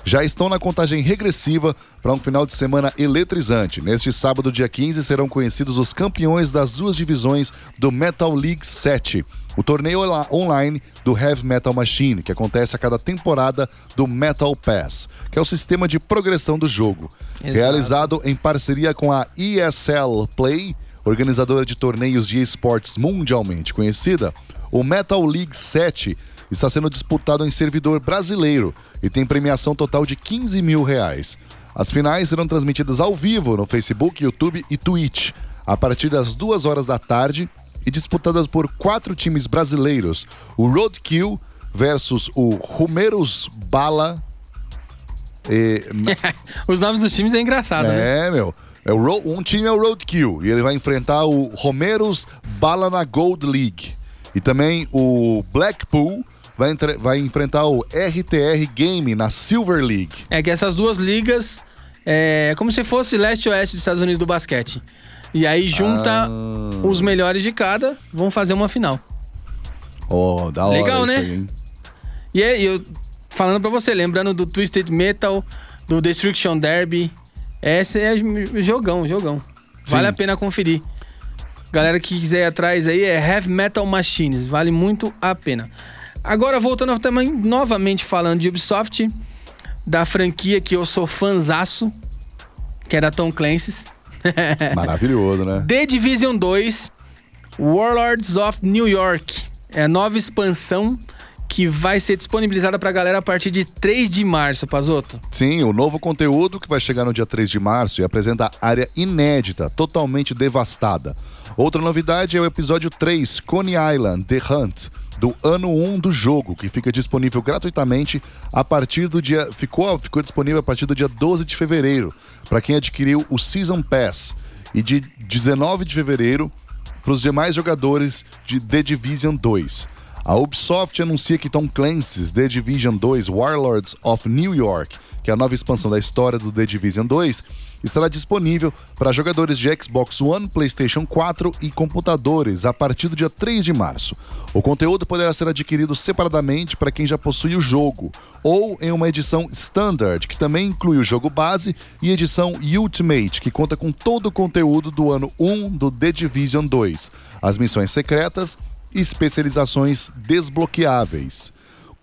já estão na contagem regressiva para um final de semana eletrizante. Neste sábado, dia 15, serão conhecidos os campeões das duas divisões do Metal League 7, o torneio onla- online do Heavy Metal Machine, que acontece a cada temporada do Metal Pass, que é o sistema de progressão do jogo. Exato. Realizado em parceria com a ESL Play, organizadora de torneios de esportes mundialmente conhecida, o Metal League 7 está sendo disputado em servidor brasileiro e tem premiação total de 15 mil reais. As finais serão transmitidas ao vivo no Facebook, YouTube e Twitch, a partir das duas horas da tarde e disputadas por quatro times brasileiros: o Roadkill versus o Rumeros Bala. E, Os nomes dos times é engraçado, né? é, meu. É o um time é o Roadkill e ele vai enfrentar o Romeros Bala na Gold League. E também o Blackpool vai, entre- vai enfrentar o RTR Game na Silver League. É que essas duas ligas é como se fosse leste e oeste dos Estados Unidos do basquete. E aí junta Ah. os melhores de cada, vão fazer uma final. Oh, da hora Legal, né? aí? E aí, eu falando pra você, lembrando do Twisted Metal, do Destruction Derby. Esse é jogão, jogão. Vale Sim. a pena conferir. Galera que quiser ir atrás aí é Heavy Metal Machines, vale muito a pena. Agora voltando também novamente falando de Ubisoft, da franquia que eu sou fanzaço, que é da Tom Clancy's. Maravilhoso, né? The Division 2, Warlords of New York. É a nova expansão que vai ser disponibilizada pra galera a partir de 3 de março, Pazoto. Sim, o novo conteúdo que vai chegar no dia 3 de março e apresenta área inédita, totalmente devastada. Outra novidade é o episódio 3, Coney Island, The Hunt, do ano 1 do jogo, que fica disponível gratuitamente a partir do dia. Ficou, ficou disponível a partir do dia 12 de fevereiro, para quem adquiriu o Season Pass. E de 19 de fevereiro para os demais jogadores de The Division 2. A Ubisoft anuncia que Tom Clancy's The Division 2 Warlords of New York, que é a nova expansão da história do The Division 2, estará disponível para jogadores de Xbox One, PlayStation 4 e computadores a partir do dia 3 de março. O conteúdo poderá ser adquirido separadamente para quem já possui o jogo, ou em uma edição Standard, que também inclui o jogo base, e edição Ultimate, que conta com todo o conteúdo do ano 1 do The Division 2, as missões secretas e especializações desbloqueáveis.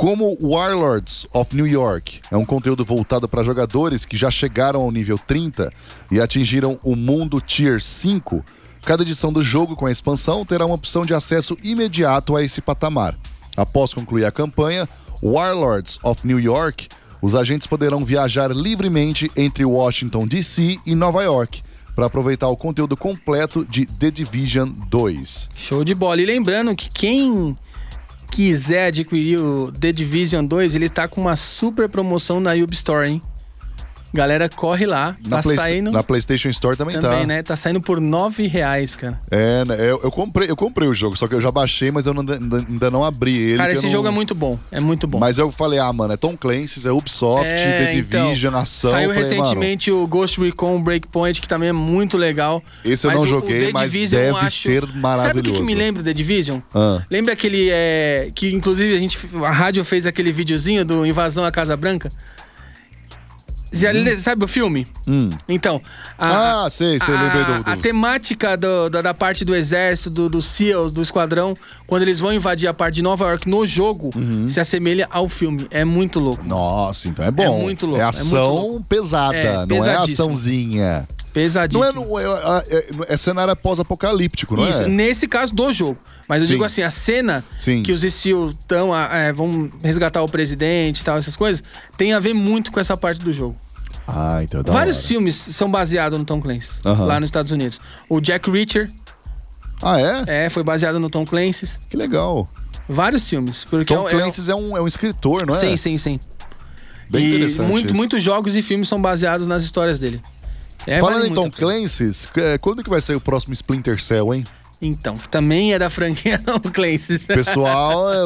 Como Warlords of New York é um conteúdo voltado para jogadores que já chegaram ao nível 30 e atingiram o mundo Tier 5, cada edição do jogo com a expansão terá uma opção de acesso imediato a esse patamar. Após concluir a campanha, Warlords of New York, os agentes poderão viajar livremente entre Washington DC e Nova York para aproveitar o conteúdo completo de The Division 2. Show de bola. E lembrando que quem quiser adquirir o The Division 2, ele tá com uma super promoção na Ubistore, hein? Galera, corre lá. Na, tá Play- saindo na PlayStation Store também, também, tá. né? Tá saindo por 9 reais, cara. É, né? Eu, eu comprei, eu comprei o jogo, só que eu já baixei, mas eu não- ainda, não abri ele. Cara, esse não- jogo é muito bom. É muito bom. Mas eu falei, ah, mano, é Tom Clancy's, é Ubisoft, É, The Division, então, ação. Saiu falei, recentemente o Ghost Recon Breakpoint, que também é muito legal. Esse eu não joguei, mas deve acho- ser Sabe o que, que maravilhoso. me lembra do The Division? Ah. Lembra aquele. É, que inclusive a gente. A rádio fez aquele videozinho do Invasão à Casa Branca? Já le- sabe o filme? Hum. Então. Ah, sei, sei, a, lembrei do- do- A temática do- da, da parte do exército, do, do SEAL, do esquadrão, quando eles vão invadir a parte de Nova York no jogo, Uhum. se assemelha ao filme. É muito louco. Nossa, então é bom. É muito louco, É é ação muito louco. pesada, É, não é açãozinha. Pesadíssimo. Não é, não é, é, é, cenário pós-apocalíptico, não Isso, é? nesse caso do jogo. Mas eu Sim. digo assim, a cena Sim. que os SEAL tão, é, vão resgatar o presidente e tal, essas coisas, tem a ver muito com essa parte do jogo. Ah, então é da Vários hora. filmes são baseados no Tom Clancy, lá nos Estados Unidos. O Jack Reacher, Ah, é? é, foi baseado no Tom Clancy. Que legal. Vários filmes. Porque Tom é, é Clancy é um, é um escritor, não é? Sim, sim, sim. Bem e interessante muito, muitos jogos e filmes são baseados nas histórias dele. É, Falando vale em Tom muito a pena. Clancy, é, quando que vai sair o próximo Splinter Cell, hein? Então, também é da franquia Tom Clancy. O pessoal, é,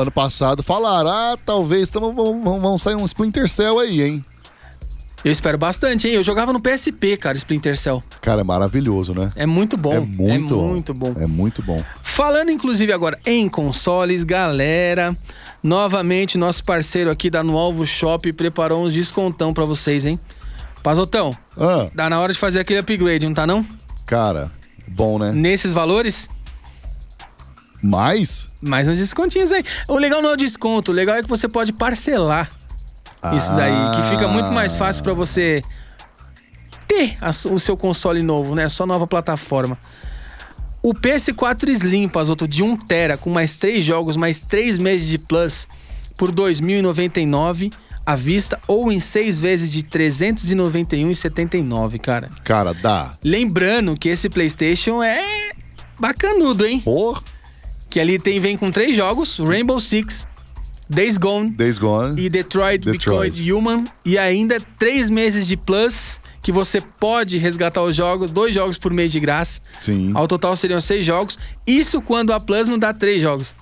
ano passado, falaram: ah, talvez tamo, vão, sair um Splinter Cell aí, hein? Eu espero bastante, hein? Eu jogava no PSP, cara, Splinter Cell. Cara, é maravilhoso, né? É muito bom. É muito, é muito bom. É muito bom. Falando inclusive agora em consoles, galera, novamente nosso parceiro aqui da No Alvo Shop preparou uns descontão pra vocês, hein? Pazotão, Ah, dá na hora de fazer aquele upgrade, não tá não? cara, bom, né? Nesses valores, Mas. mais uns descontinhos aí. O legal não é o desconto, o legal é que você pode parcelar isso daí, que fica muito mais fácil pra você ter a su- o seu console novo, né? Só nova plataforma. O PS4 Slim, Pazoto, de 1 tera com mais 3 jogos, mais 3 meses de Plus por R$ 2.099 à vista ou em 6 vezes de R$ 391,79, cara. Cara, dá. Lembrando que esse PlayStation é bacanudo, hein? Por Que ali tem vem com três jogos, Rainbow Six, Days Gone Days Gone. e Detroit, Detroit. Become Human e ainda três meses de Plus que você pode resgatar os jogos, dois jogos por mês de graça. Sim. Ao total seriam seis jogos. Isso quando a Plus não dá três jogos.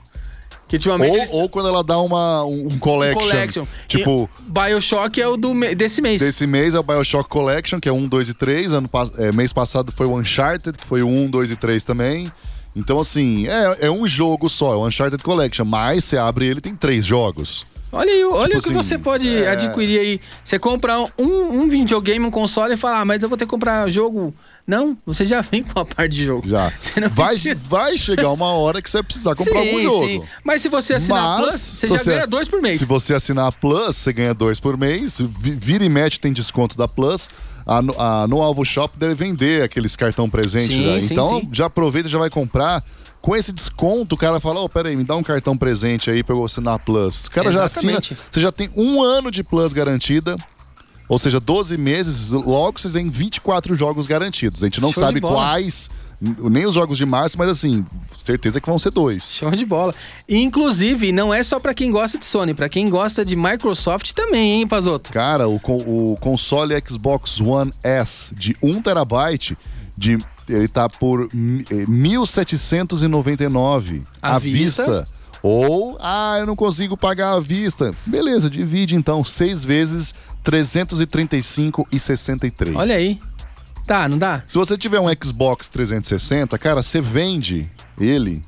Que ultimamente eles- Ou, ou quando ela dá uma, um, um collection. Collection. Tipo, E Bioshock é o do me- desse mês. desse mês é o Bioshock Collection, que é 1, 2 e 3. Ano, é, mês passado foi o Uncharted, que foi o 1, 2 e 3 também. Então, assim, é, é um jogo só, é o Uncharted Collection, mas você abre ele tem três jogos. Olha aí, olha Tipo o que assim, você pode é- adquirir aí. Você compra um, um videogame, um console e fala, ah, mas eu vou ter que comprar jogo. Não, você já vem com a parte de jogo. Já. Você não Vai, precisa- vai chegar uma hora que você vai precisar comprar sim, algum jogo. Sim. Mas se você assinar a Mas, Plus, você já ganha dois por mês. Se você assinar a Plus, você ganha dois por mês. Vi- Vira e mete tem desconto da Plus. A, no- a No Alvo Shop deve vender aqueles cartão presente. Sim, né? então já aproveita e já vai comprar. Com esse desconto, o cara fala: Ô, peraí, me dá um cartão presente aí pra eu assinar Plus. O cara já assina. Exatamente. Você já tem um ano de Plus garantida. Ou seja, 12 meses, logo você tem 24 jogos garantidos. A gente não Show sabe quais, nem os jogos de março, mas assim, certeza que vão ser dois. Show de bola. E, inclusive, não é só pra quem gosta de Sony, pra quem gosta de Microsoft também, hein, Pazoto? Cara, o, o console Xbox One S de 1 terabyte, de, ele tá por mi- eh, 1.799 À à vista. vista. Ou, ah, eu não consigo pagar à vista. Beleza, divide então, seis vezes 335,63. Olha aí. Tá, não dá? Se você tiver um Xbox 360, cara, você vende ele.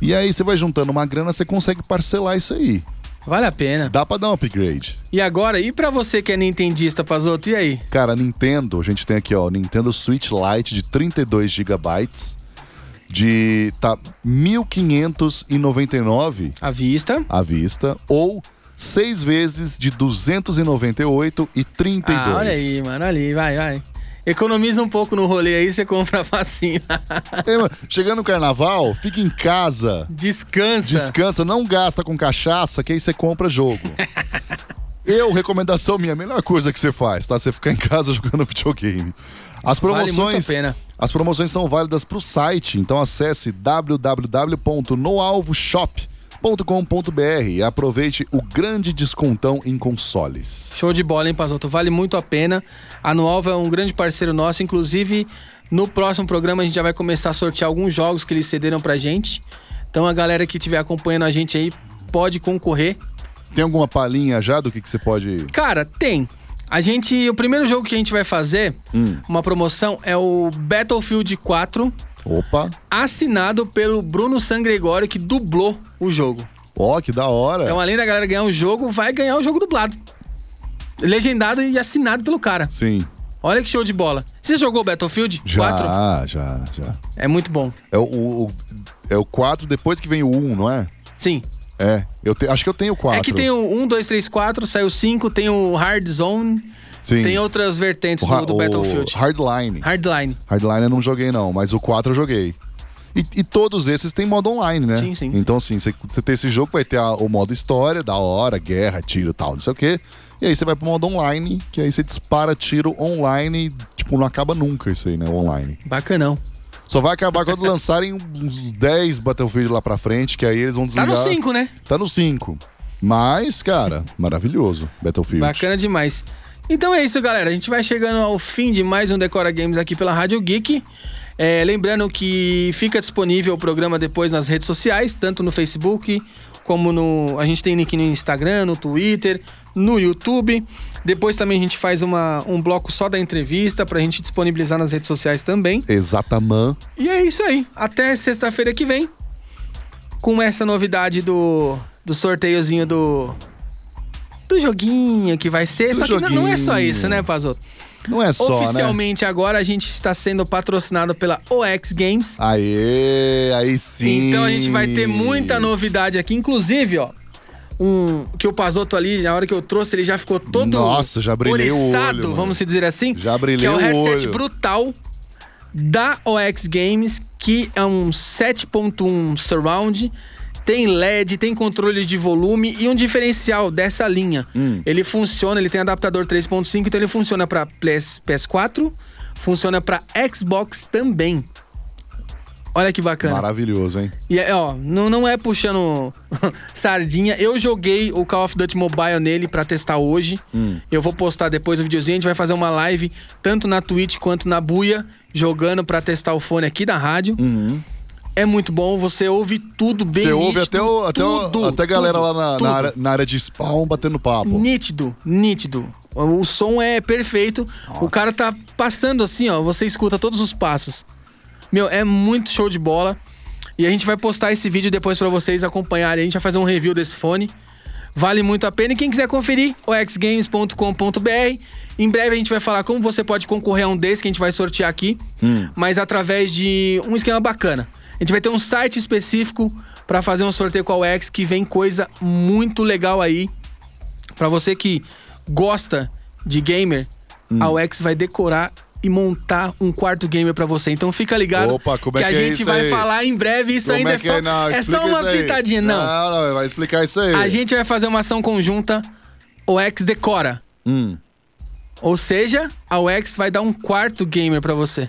E aí você vai juntando uma grana, você consegue parcelar isso aí. Vale a pena. Dá pra dar um upgrade. E agora, e pra você que é nintendista, Pazoto, e aí? Cara, Nintendo, a gente tem aqui, ó, Nintendo Switch Lite de 32 GB de tá 1599 À vista. à vista ou seis vezes de 298 e 32. Ah, olha aí, mano, aí, vai, vai. Economiza um pouco no rolê aí, você compra facinho. É, mano, chegando no carnaval, fica em casa, Descansa. descansa, não gasta com cachaça, que aí você compra jogo. Eu, recomendação minha, a melhor coisa que você faz, tá? Você ficar em casa jogando videogame. As Vale promoções, muito a pena. as promoções são válidas para o site, então acesse www.noalvoshop.com.br e aproveite o grande descontão em consoles. Show de bola, hein, Pazoto? Vale muito a pena. A Nualva é um grande parceiro nosso. Inclusive, no próximo programa a gente já vai começar a sortear alguns jogos que eles cederam pra gente. Então a galera que estiver acompanhando a gente aí pode concorrer. Tem alguma palhinha já do que, que você pode. Cara, tem. A gente. O primeiro jogo que a gente vai fazer, Hum. uma promoção, é o Battlefield 4, Opa! assinado pelo Bruno Sangregório, que dublou o jogo. Ó, que da hora! Então, além da galera ganhar o jogo, vai ganhar o jogo dublado. Legendado e assinado pelo cara. Sim. Olha que show de bola. Você já jogou Battlefield Já, 4? já, já. É muito bom. É o, o- é o 4 depois que vem o 1, não é? Sim. É. Eu te- acho que eu tenho o 4. É que tem o 1, 2, 3, 4, saiu 5, tem o Hard Zone, Sim. tem outras vertentes o, do, do Battlefield. Hardline. Hardline. Hardline eu não joguei, não, mas o 4 eu joguei. E, e todos esses têm modo online, né? Sim, sim. Então, assim, você tem esse jogo, vai ter a- o modo história, da hora, guerra, tiro e tal, não sei o quê. E aí você vai pro modo online, que aí você dispara tiro online e, tipo, não acaba nunca isso aí, né? O online. Bacanão. Só vai acabar quando lançarem uns 10 Battlefield lá pra frente, que aí eles vão Tá desligar. no 5, né? Tá no 5. Mas, cara, maravilhoso, Battlefield. Bacana demais. Então é isso, galera. A gente vai chegando ao fim de mais um Decora Games aqui pela Rádio Geek. É, lembrando que fica disponível o programa depois nas redes sociais, tanto no Facebook como no. A gente tem link no Instagram, no Twitter, no YouTube. Depois também a gente faz uma, um bloco só da entrevista pra gente disponibilizar nas redes sociais também. Exatamente. E é isso aí. Até sexta-feira que vem. Com essa novidade do, do sorteiozinho do. Do joguinho que vai ser. Do só que não, é só joguinho. isso, né, Pazoto? Não é só, né? Oficialmente agora a gente está sendo patrocinado pela OX Games. Aê, aí sim. Então a gente vai ter muita novidade aqui. Inclusive, ó. Um, que o Pazoto ali, na hora que eu trouxe, ele já ficou todo Nossa, já brilhei o olho, vamos dizer assim. Já brilhei Que é o o headset olho. brutal da OX Games, que é um 7.1 surround. Tem LED, tem controle de volume e um diferencial dessa linha. Hum. Ele funciona, ele tem adaptador 3.5, então ele funciona para PS, PS4, funciona para Xbox também. Olha que bacana. Maravilhoso, hein? E é, ó, não, não é puxando sardinha. Eu joguei o Call of Duty Mobile nele pra testar hoje. Eu vou postar depois o videozinho. A gente vai fazer uma live tanto na Twitch quanto na Buia, jogando pra testar o fone aqui da rádio. É muito bom, você ouve tudo bem Você ouve até, o, até, o- tudo, até a galera tudo, lá na, na área, na área de spawn batendo papo. Nítido, nítido. O som é perfeito. O cara tá passando assim, ó. Você escuta todos os passos. Meu, é muito show de bola. E a gente vai postar esse vídeo depois pra vocês acompanharem. A gente vai fazer um review desse fone. Vale muito a pena. E quem quiser conferir, oxgames.com.br. Em breve a gente vai falar como você pode concorrer a um desses que a gente vai sortear aqui. Mas através de um esquema bacana. A gente vai ter um site específico pra fazer um sorteio com a OX que vem coisa muito legal aí. Pra você que gosta de gamer, Hum. a UX vai decorar e montar um quarto gamer pra você. Então fica ligado Opa, é que a que é gente isso vai aí? falar em breve. Isso Como ainda é, que só, Não, é só uma pitadinha. Não. Não, não, vai explicar isso aí. A gente vai fazer uma ação conjunta. OX decora. Hum. Ou seja, a UX vai dar um quarto gamer pra você.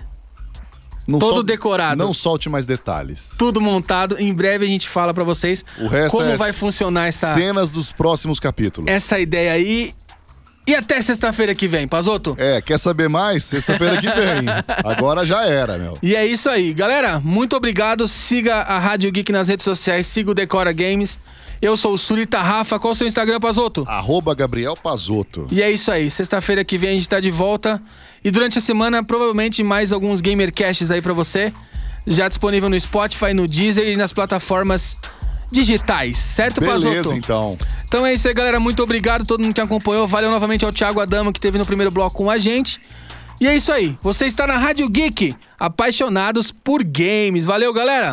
Não todo solte- decorado. Não solte mais detalhes. Tudo montado. Em breve a gente fala pra vocês como é vai funcionar essa, Cenas dos próximos capítulos. essa ideia aí. E até sexta-feira que vem, Pazoto. É, quer saber mais? Sexta-feira que vem. Agora já era, meu. E é isso aí, galera. Muito obrigado. Siga a Rádio Geek nas redes sociais, siga o Decora Games. Eu sou o Surita Rafa. Qual o seu Instagram, Pazoto? Arroba Gabriel Pazotto. E é isso aí. Sexta-feira que vem a gente tá de volta. E durante a semana, provavelmente mais alguns Gamercasts aí pra você. Já disponível no Spotify, no Deezer e nas plataformas digitais. Certo, Beleza, Pazoto? então. Então é isso aí, galera. Muito obrigado a todo mundo que acompanhou. Valeu novamente ao Thiago Adamo, que teve no primeiro bloco com a gente. E é isso aí. Você está na Rádio Geek, apaixonados por games. Valeu, galera!